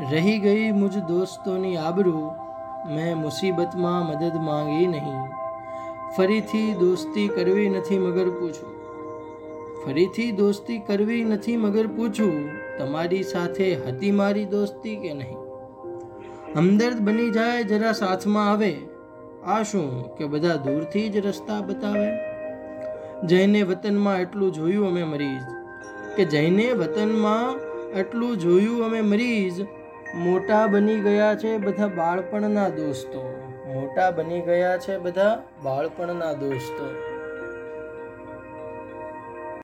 રહી ગઈ મુજ દોસ્તોની આબરૂ મેં મુસીબતમાં મદદ માંગી નહીં. ફરીથી દોસ્તી કરવી નથી મગર પૂછું. ફરીથી દોસ્તી કરવી નથી મગર પૂછું, તમારી સાથે હતી મારી દોસ્તી કે નહીં? હમદર્દ બની જાય જરા સાથમાં આવે, આ શું કે બધા દૂરથી જ રસ્તા બતાવે? જઈને વતનમાં એટલું જોયું અમે મરીઝ કે જઈને વતનમાં એટલું જોયું અમે મરીઝ મોટા બની ગયા છે બધા બાળપણના દોસ્તો. મોટા બની ગયા છે બધા બાળપણના દોસ્તો.